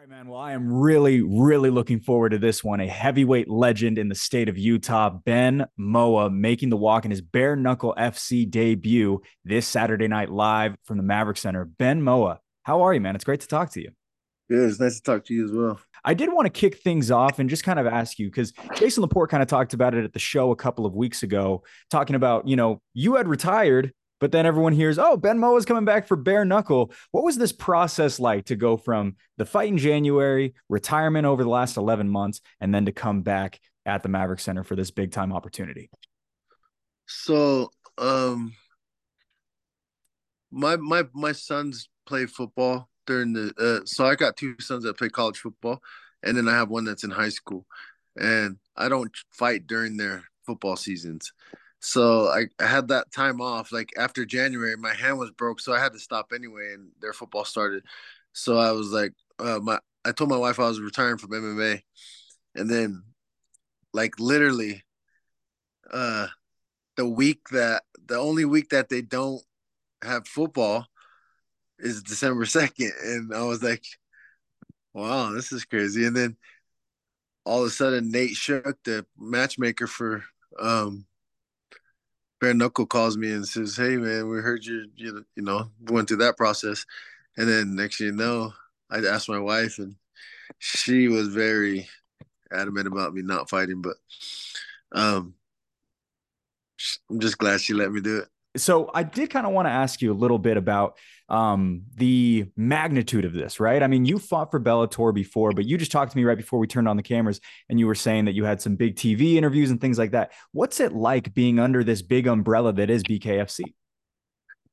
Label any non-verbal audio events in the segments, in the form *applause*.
right, man. Well, I am really, really looking forward to this one. A heavyweight legend in the state of Utah, Ben Moa, making the walk in his bare knuckle FC debut this Saturday night live from the Maverik Center. Ben Moa, how are you, man? It's great to talk to you. Yeah, it's nice to talk to you as well. I did want to kick things off and just kind of ask you because Jason Laporte kind of talked about it at the show a couple of weeks ago, talking about, you know, you had retired but then everyone hears, oh, Ben Moa is coming back for bare knuckle. What was this process like to go from the fight in January, retirement over the last 11 months, and then to come back at the Maverik Center for this big time opportunity? So, um, my my my sons play football during the uh, so I got two sons that play college football, and then I have one that's in high school, and I don't fight during their football seasons. So I, I had that time off. Like after January, my hand was broke, so I had to stop anyway, and their football started. So I was like, uh, my I told my wife I was retiring from MMA, and then, like literally, uh, the week that the only week that they don't have football is December *laughs* second, and I was like, wow, this is crazy. And then all of a sudden, Nate Shook, the matchmaker for um Bare Knuckle calls me and says, "Hey man, we heard you you you know went through that process," and then next thing you know, I asked my wife, and she was very adamant about me not fighting, but um, I'm just glad she let me do it. So I did kind of want to ask you a little bit about um, the magnitude of this, right? I mean, you fought for Bellator before, but you just talked to me right before we turned on the cameras and you were saying that you had some big TV interviews and things like that. What's it like being under this big umbrella that is BKFC?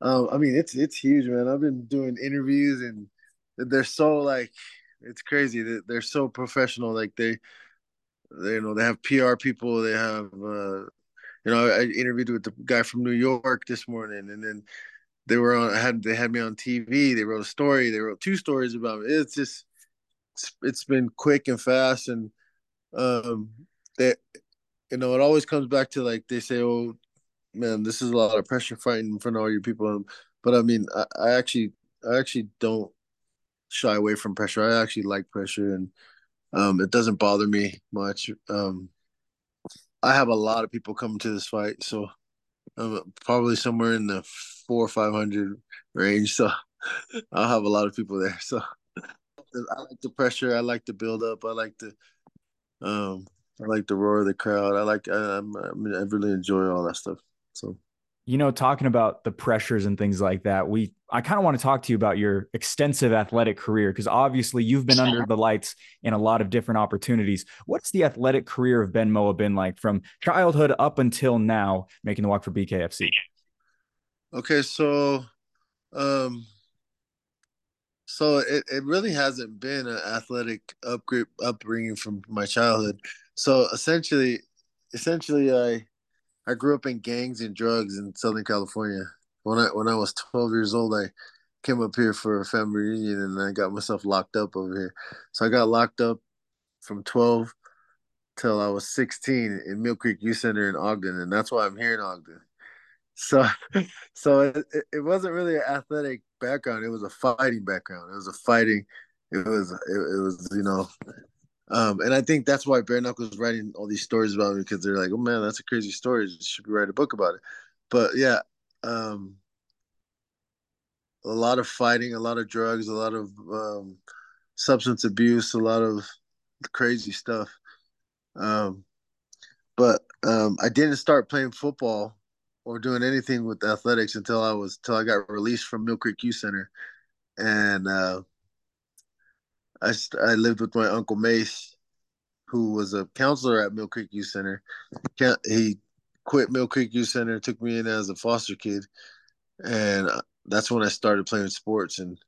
Um, I mean, it's it's huge, man. I've been doing interviews and they're so like it's crazy that they're so professional. Like they, they you know they have PR people, they have uh, you know I interviewed with the guy from New York this morning, and then they were on had they had me on TV. They wrote a story. They wrote two stories about me. It's just it's, it's been quick and fast, and um, that you know it always comes back to like they say, oh man, this is a lot of pressure fighting in front of all your people. But I mean, I, I actually I actually don't shy away from pressure. I actually like pressure, and um, it doesn't bother me much. Um, I have a lot of people coming to this fight, so I'm probably somewhere in the four or five hundred range. So *laughs* I'll have a lot of people there. So *laughs* I like the pressure. I like the build up. I like the um I like the roar of the crowd. I like I, I'm, I really enjoy all that stuff. So you know, talking about the pressures and things like that, we I kind of want to talk to you about your extensive athletic career because obviously you've been under the lights in a lot of different opportunities. What's the athletic career of Ben Moa been like from childhood up until now, making the walk for BKFC? Okay, so um so it, it really hasn't been an athletic upgrade upbringing from my childhood. So essentially essentially I I grew up in gangs and drugs in Southern California. When I when I was 12 years old, I came up here for a family reunion and I got myself locked up over here. So I got locked up from 12 till I was 16 in Mill Creek Youth Center in Ogden, and that's why I'm here in Ogden. So, *laughs* so it, it wasn't really an athletic background; it was a fighting background. It was a fighting. It was it, it was you know um, and I think that's why Bare Knuckles writing all these stories about me because they're like, oh man, that's a crazy story. You should write a book about it. But yeah, um, a lot of fighting, a lot of drugs, a lot of um, substance abuse, a lot of crazy stuff. Um, but um, I didn't start playing football or doing anything with athletics until I was until I got released from Mill Creek Youth Center, and uh, I I lived with my uncle Mace, who was a counselor at Mill Creek Youth Center. He quit Mill Creek Youth Center, took me in as a foster kid, and that's when I started playing sports, and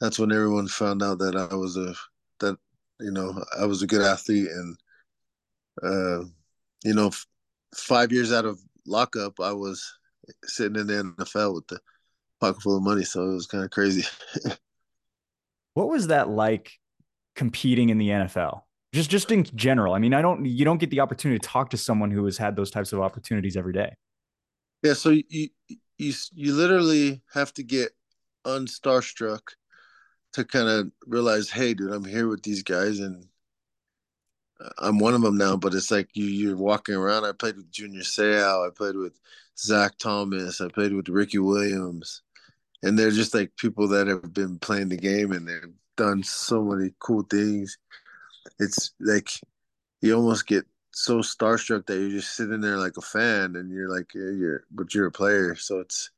that's when everyone found out that I was a that you know I was a good athlete, and uh, you know, f- five years out of lockup, I was sitting in the NFL with the pocket full of money, so it was kind of crazy. *laughs* what was that like competing in the NFL? Just just in general. I mean, I don't you don't get the opportunity to talk to someone who has had those types of opportunities every day. Yeah, so you you you literally have to get unstarstruck to kind of realize, hey, dude, I'm here with these guys and uh, I'm one of them now. But it's like you you're walking around. I played with Junior Seau. I played with Zach Thomas. I played with Ricky Williams, and they're just like people that have been playing the game and they've done so many cool things. It's like you almost get so starstruck that you're just sitting there like a fan, and you're like you're but you're a player. So it's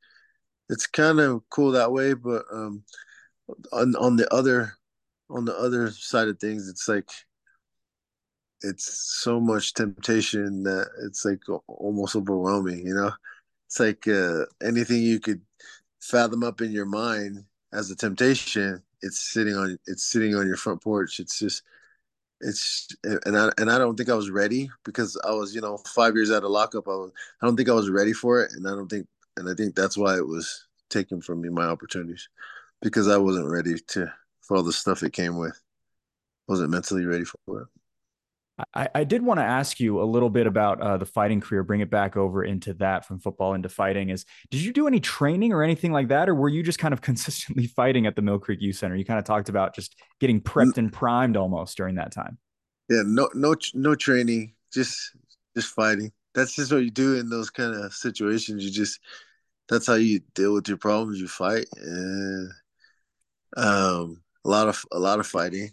it's kind of cool that way. But um, on on the other on the other side of things, it's like it's so much temptation that it's like almost overwhelming. You know, it's like uh, anything you could fathom up in your mind as a temptation. It's sitting on it's sitting on your front porch. It's just it's and I and I don't think I was ready because I was you know five years out of lockup. I was I don't think I was ready for it, and I don't think and I think that's why it was taken from me my opportunities because I wasn't ready to for all the stuff it came with. wasn't mentally ready for it. I, I did want to ask you a little bit about uh, the fighting career, bring it back over into that from football into fighting. Is did you do any training or anything like that, or were you just kind of *laughs* consistently fighting at the Mill Creek Youth Center? You kind of talked about just getting prepped and primed almost during that time. Yeah, no, no, no training, just just fighting. That's just what you do in those kind of situations. You just that's how you deal with your problems. You fight, and um, a lot of a lot of fighting.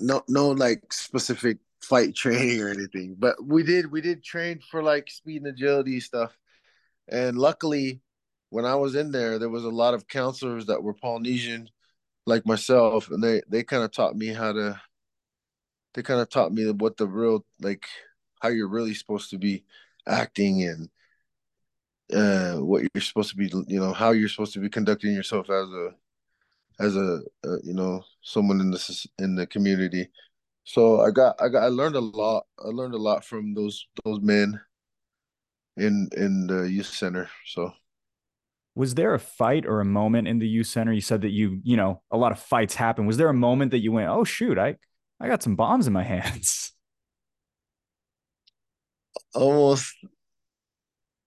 No, no, like specific fight training or anything, but we did we did train for like speed and agility stuff. And luckily, when I was in there, there was a lot of counselors that were Polynesian, like myself, and they they kind of taught me how to. They kind of taught me what the real like how you're really supposed to be acting and uh, what you're supposed to be, you know, how you're supposed to be conducting yourself as a as a, uh, you know someone in the in the community so I got I got I learned a lot. I learned a lot from those those men in in the youth center. So was there a fight or a moment in the youth center? You said that you, you know, a lot of fights happen. Was there a moment that you went, "Oh shoot, I I got some bombs in my *laughs* hands." Almost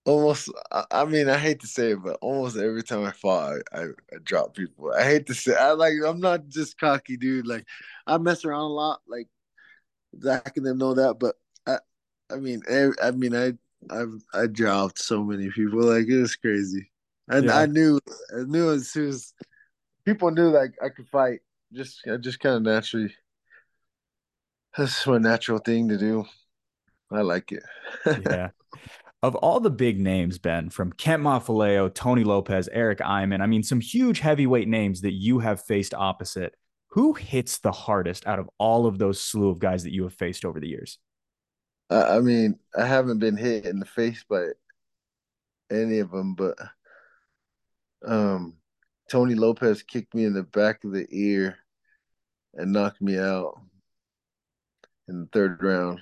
almost I mean I hate to say it, but almost every time I fought I, I, I drop people. I hate to say I like I'm not just cocky dude. Like I mess around a lot. Like Zach and them know that, but I I mean I, I mean I I've I dropped so many people. Like it was crazy. And yeah. I knew I knew as soon as people knew like I could fight. Just I just kind of naturally that's my natural thing to do. I like it. *laughs* yeah of all the big names, Ben, from Kent Mafileo, Tony Lopez, Eric Eyman, I mean, some huge heavyweight names that you have faced opposite. Who hits the hardest out of all of those slew of guys that you have faced over the years? I mean, I haven't been hit in the face by any of them, but um, Tony Lopez kicked me in the back of the ear and knocked me out in the third round.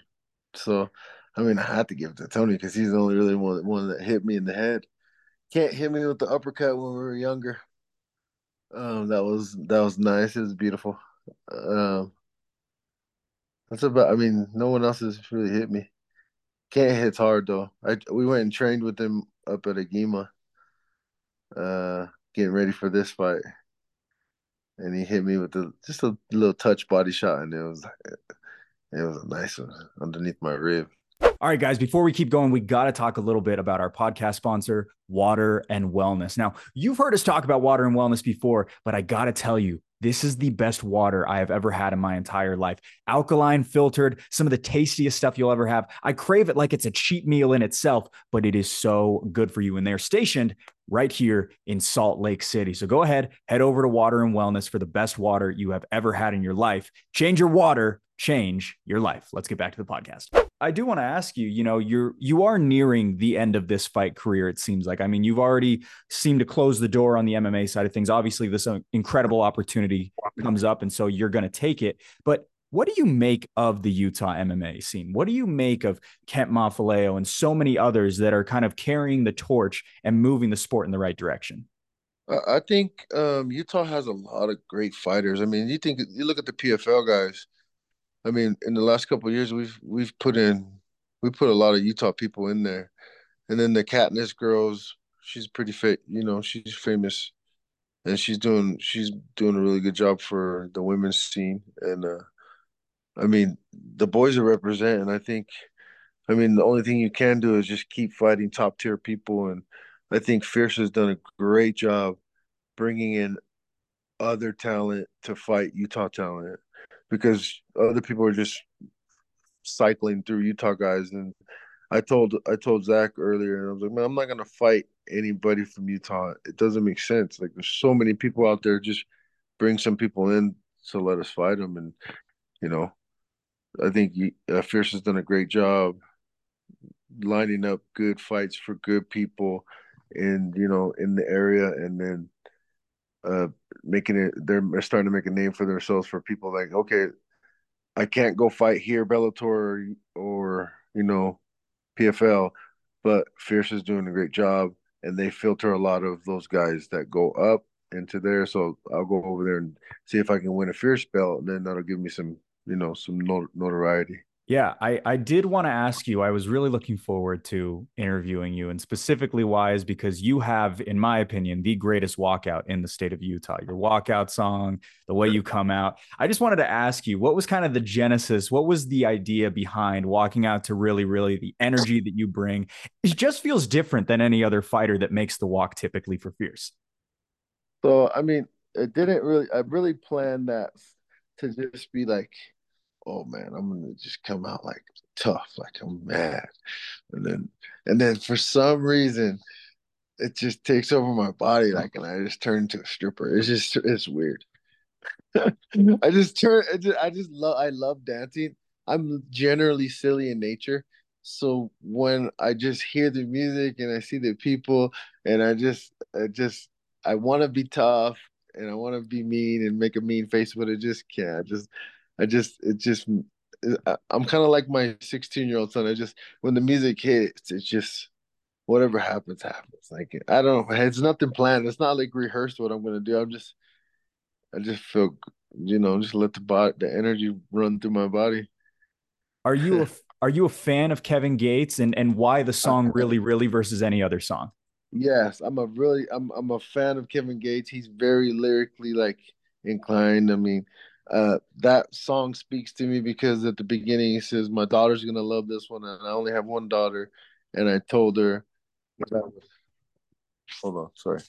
So I mean, I had to give it to Tony because he's the only really one, one that hit me in the head. Kent hit me with the uppercut when we were younger. Um, that was that was nice. It was beautiful. Um, that's about. I mean, no one else has really hit me. Kent hit hard though. I we went and trained with him up at Agema, uh, getting ready for this fight, and he hit me with the just a little touch body shot, and it was it was a nice one underneath my rib. All right, guys, before we keep going, we got to talk a little bit about our podcast sponsor, Water and Wellness. Now, you've heard us talk about water and wellness before, but I got to tell you, this is the best water I have ever had in my entire life. Alkaline, filtered, some of the tastiest stuff you'll ever have. I crave it like it's a cheap meal in itself, but it is so good for you. And they're stationed right here in Salt Lake City. So go ahead, head over to Water and Wellness for the best water you have ever had in your life. Change your water, change your life. Let's get back to the podcast. I do want to ask you, you know, you're you are nearing the end of this fight career it seems like. I mean, you've already seemed to close the door on the MMA side of things. Obviously, this uh, incredible opportunity comes up and so you're going to take it. But what do you make of the Utah MMA scene? What do you make of Kent Mafileo and so many others that are kind of carrying the torch and moving the sport in the right direction? I think um, Utah has a lot of great fighters. I mean, you think you look at the PFL guys I mean, in the last couple years, we've we've put in we put a lot of Utah people in there, and then the Katniss girls. She's pretty fit, you know. She's famous and she's doing she's doing a really good job for the women's scene. And uh, I mean, the boys are representing. I think, I mean, the only thing you can do is just keep fighting top tier people, and I think Fierce has done a great job bringing in other talent to fight Utah talent because other people are just cycling through Utah guys and I told I told Zach earlier, and I was like, man, I'm not gonna fight anybody from Utah. It doesn't make sense. Like, there's so many people out there. Just bring some people in to let us fight them, and you know, I think uh, Fierce has done a great job lining up good fights for good people, and you know, in the area, and then uh making it. They're, starting to make a name for themselves for people like, okay, I can't go fight here, Bellator, or, or you know PFL, but Fierce is doing a great job, and they filter a lot of those guys that go up into there. So I'll go over there and see if I can win a Fierce belt, and then that'll give me some, you know, some notoriety. Yeah, I, I did want to ask you. I was really looking forward to interviewing you, and specifically why is because you have, in my opinion, the greatest walkout in the state of Utah. Your walkout song, the way you come out. I just wanted to ask you, what was kind of the genesis? What was the idea behind walking out to really, really the energy that you bring? It just feels different than any other fighter that makes the walk typically for Fierce. So, I mean, it didn't really, I really planned that to just be like, oh man, I'm gonna just come out like tough, like I'm mad. And then and then for some reason it just takes over my body like and I just turn into a stripper. It's just it's weird. *laughs* I just turn I just, I just love I love dancing. I'm generally silly in nature. So when I just hear the music and I see the people and I just I just I want to be tough and I want to be mean and make a mean face, but I just can't. I just I just it just I'm kind of like my 16 year old son. I just when the music hits, it's just whatever happens happens. Like I don't know, it's nothing planned. It's not like rehearsed what I'm gonna do. I'm just I just feel you know just let the body the energy run through my body. Are you a *laughs* are you a fan of Kevin Gates and and why the song uh, really really versus any other song? Yes, I'm a really I'm I'm a fan of Kevin Gates. He's very lyrically like inclined. I mean, uh, that song speaks to me because at the beginning he says my daughter's gonna love this one and I only have one daughter. And I told her hold on sorry.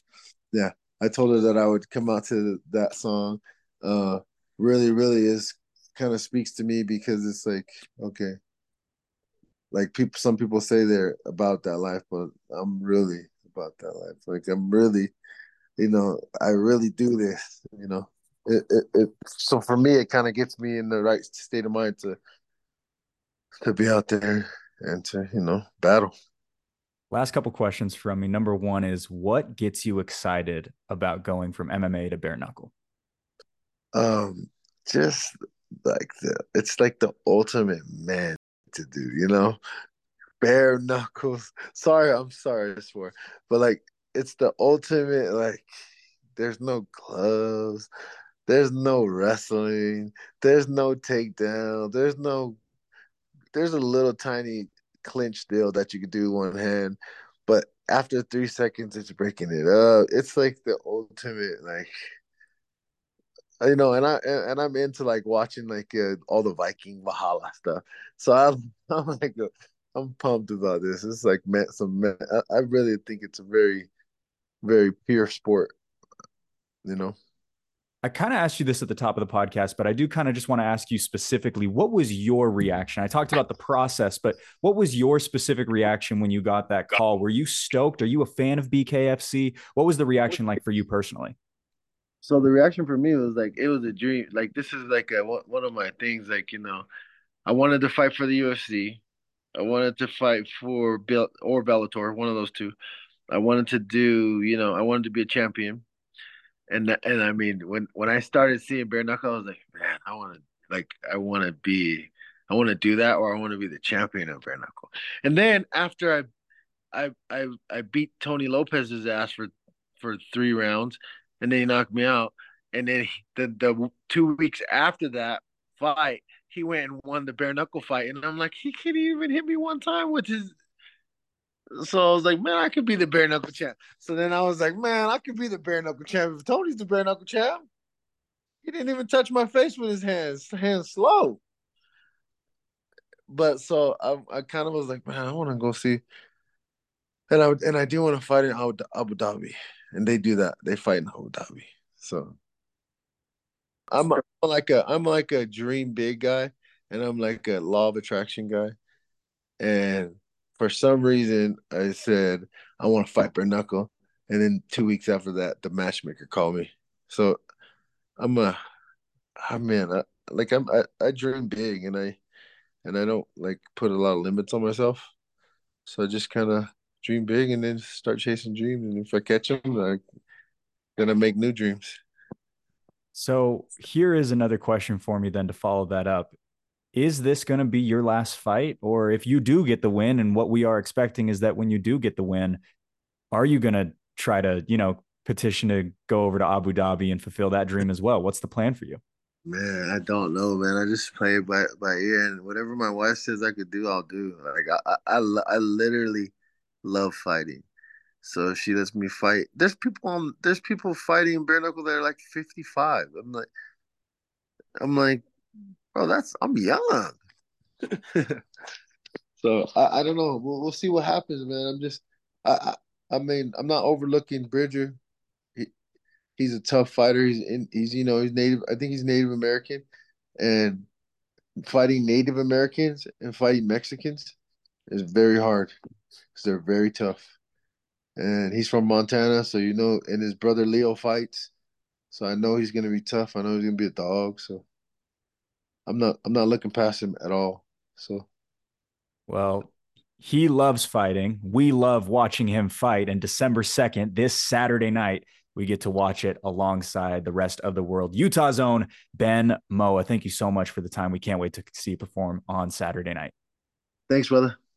Yeah I told her that I would come out to that song. Uh really really is kind of speaks to me because it's like okay. Like people some people say they're about that life but I'm really about that life. Like I'm really you know I really do this you know it, it, it so for me it kind of gets me in the right state of mind to to be out there and to you know battle. Last couple questions from me. Number one is what gets you excited about going from mma to bare knuckle? Um just like the it's like the ultimate man to do you know? Bare knuckles. Sorry i'm sorry this for but like it's the ultimate like there's no gloves there's no wrestling. There's no takedown. There's no. There's a little tiny clinch deal that you could do one hand, but after three seconds, it's breaking it up. It's like the ultimate like. You know, and I and I'm into like watching like uh, all the Viking Valhalla stuff. So I'm *laughs* I'm like I'm pumped about this. It's like man, some I, I really think it's a very, very pure sport. You know. I kind of asked you this at the top of the podcast, but I do kind of just want to ask you specifically what was your reaction? I talked about the process, but what was your specific reaction when you got that call? Were you stoked? Are you a fan of BKFC? What was the reaction like for you personally? So the reaction for me was like it was a dream. Like this is like a, one of my things. Like you know, I wanted to fight for the UFC. I wanted to fight for Bill or Bellator, one of those two. I wanted to do, you know, I wanted to be a champion and and I mean when when I started seeing bare knuckle, I was like, man, I want to like I want to be, I want to do that, or I want to be the champion of bare knuckle. And then after I, I I I beat Tony Lopez's ass for for three rounds, and then he knocked me out. And then he, the the two weeks after that fight, he went and won the bare knuckle fight, and I'm like, he can't even hit me one time with his so I was like, man, I could be the bare knuckle champ. So then I was like, man, I could be the bare knuckle champ. If Tony's the bare knuckle champ, he didn't even touch my face with his hands, hands slow. But so I, I kind of was like, man, I want to go see, and I and I do want to fight in Abu Dhabi, and they do that. They fight in Abu Dhabi. So I'm, I'm like a I'm like a dream big guy, and I'm like a law of attraction guy, and for some reason, I said I want to fight bare knuckle, and then two weeks after that, the matchmaker called me. So I'm a, oh man, I, like I'm I, I dream big, and I and I don't like put a lot of limits on myself. So I just kind of dream big, and then start chasing dreams. And if I catch them, I then I make new dreams. So here is another question for me then to follow that up is this going to be your last fight? Or if you do get the win, and what we are expecting is that when you do get the win, are you going to try to, you know, petition to go over to Abu Dhabi and fulfill that dream as well? What's the plan for you? Man, I don't know, man. I just play by by ear, and whatever my wife says I could do, I'll do. Like I, I, I, literally love fighting. So she lets me fight. There's people on. There's people fighting bare knuckle that are like 55. I'm like, I'm like, bro, that's I'm young. *laughs* so I, I don't know. We'll, we'll see what happens, man. I'm just I, I, I mean I'm not overlooking Bridger. He, he's a tough fighter. He's in, he's you know he's native. I think he's Native American, and fighting Native Americans and fighting Mexicans is very hard because they're very tough. And he's from Montana, so you know, and his brother Leo fights. So I know he's gonna be tough. I know he's gonna be a dog. So I'm not I'm not looking past him at all. So well, he loves fighting. We love watching him fight. And December 2nd, this Saturday night, we get to watch it alongside the rest of the world. Utah's own Ben Moa. Thank you so much for the time. We can't wait to see you perform on Saturday night. Thanks, brother.